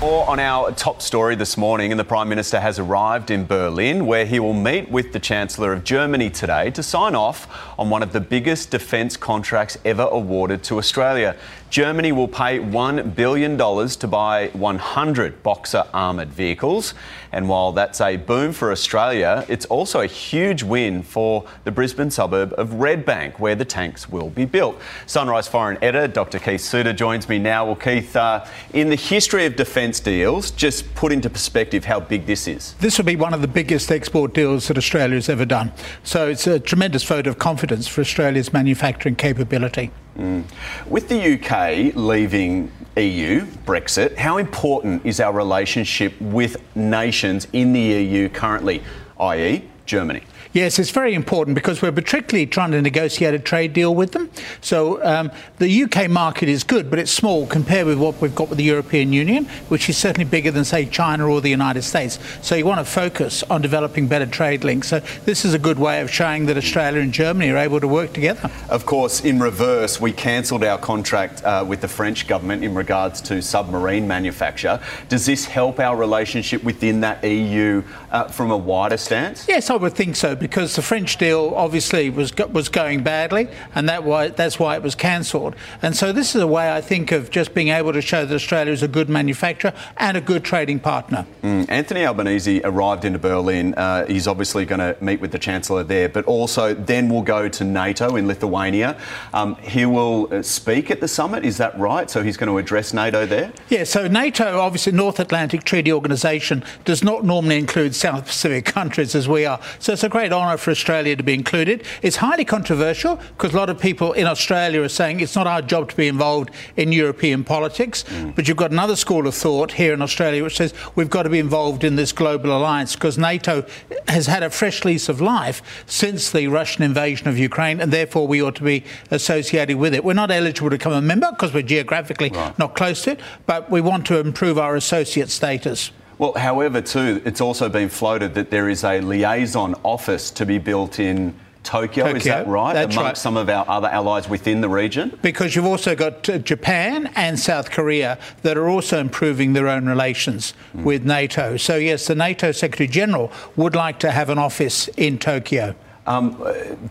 More on our top story this morning, and the Prime Minister has arrived in Berlin, where he will meet with the Chancellor of Germany today to sign off on one of the biggest defence contracts ever awarded to Australia. Germany will pay $1 billion to buy 100 Boxer armoured vehicles. And while that's a boom for Australia, it's also a huge win for the Brisbane suburb of Redbank, where the tanks will be built. Sunrise Foreign Editor Dr. Keith Suter joins me now. Well, Keith, uh, in the history of defence deals, just put into perspective how big this is. This will be one of the biggest export deals that Australia has ever done. So it's a tremendous vote of confidence for Australia's manufacturing capability. Mm. With the UK leaving EU, Brexit, how important is our relationship with nations in the EU currently, i.e., Germany? Yes, it's very important because we're particularly trying to negotiate a trade deal with them. So um, the UK market is good, but it's small compared with what we've got with the European Union, which is certainly bigger than, say, China or the United States. So you want to focus on developing better trade links. So this is a good way of showing that Australia and Germany are able to work together. Of course, in reverse, we cancelled our contract uh, with the French government in regards to submarine manufacture. Does this help our relationship within that EU uh, from a wider stance? Yes, I would think so because the French deal obviously was was going badly, and that why that's why it was cancelled. And so this is a way I think of just being able to show that Australia is a good manufacturer and a good trading partner. Mm. Anthony Albanese arrived into Berlin. Uh, he's obviously going to meet with the Chancellor there, but also then we'll go to NATO in Lithuania. Um, he will uh, speak at the summit. Is that right? So he's going to address NATO there. Yeah. So NATO, obviously, North Atlantic Treaty Organisation, does not normally include South Pacific countries as we are. So it's a great honour for Australia to be included. It's highly controversial because a lot of people in Australia are saying it's not our job to be involved in European politics. Mm. But you've got another school of thought here in Australia which says we've got to be involved in this global alliance because NATO has had a fresh lease of life since the Russian invasion of Ukraine and therefore we ought to be associated with it. We're not eligible to become a member because we're geographically right. not close to it, but we want to improve our associate status. Well, however, too, it's also been floated that there is a liaison office to be built in Tokyo, Tokyo, is that right? That's Amongst right. some of our other allies within the region? Because you've also got uh, Japan and South Korea that are also improving their own relations mm. with NATO. So, yes, the NATO Secretary General would like to have an office in Tokyo. Um,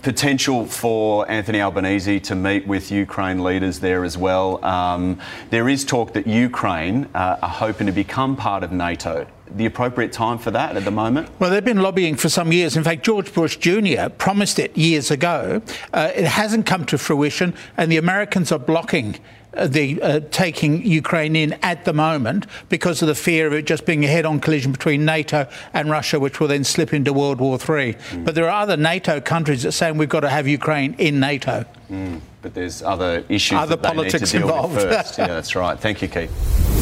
potential for Anthony Albanese to meet with Ukraine leaders there as well. Um, there is talk that Ukraine uh, are hoping to become part of NATO the appropriate time for that at the moment? Well, they've been lobbying for some years. In fact, George Bush Jr. promised it years ago. Uh, it hasn't come to fruition, and the Americans are blocking uh, the uh, taking Ukraine in at the moment because of the fear of it just being a head-on collision between NATO and Russia, which will then slip into World War III. Mm. But there are other NATO countries that are saying we've got to have Ukraine in NATO. Mm. But there's other issues other politics involved. yeah, that's right. Thank you, Keith.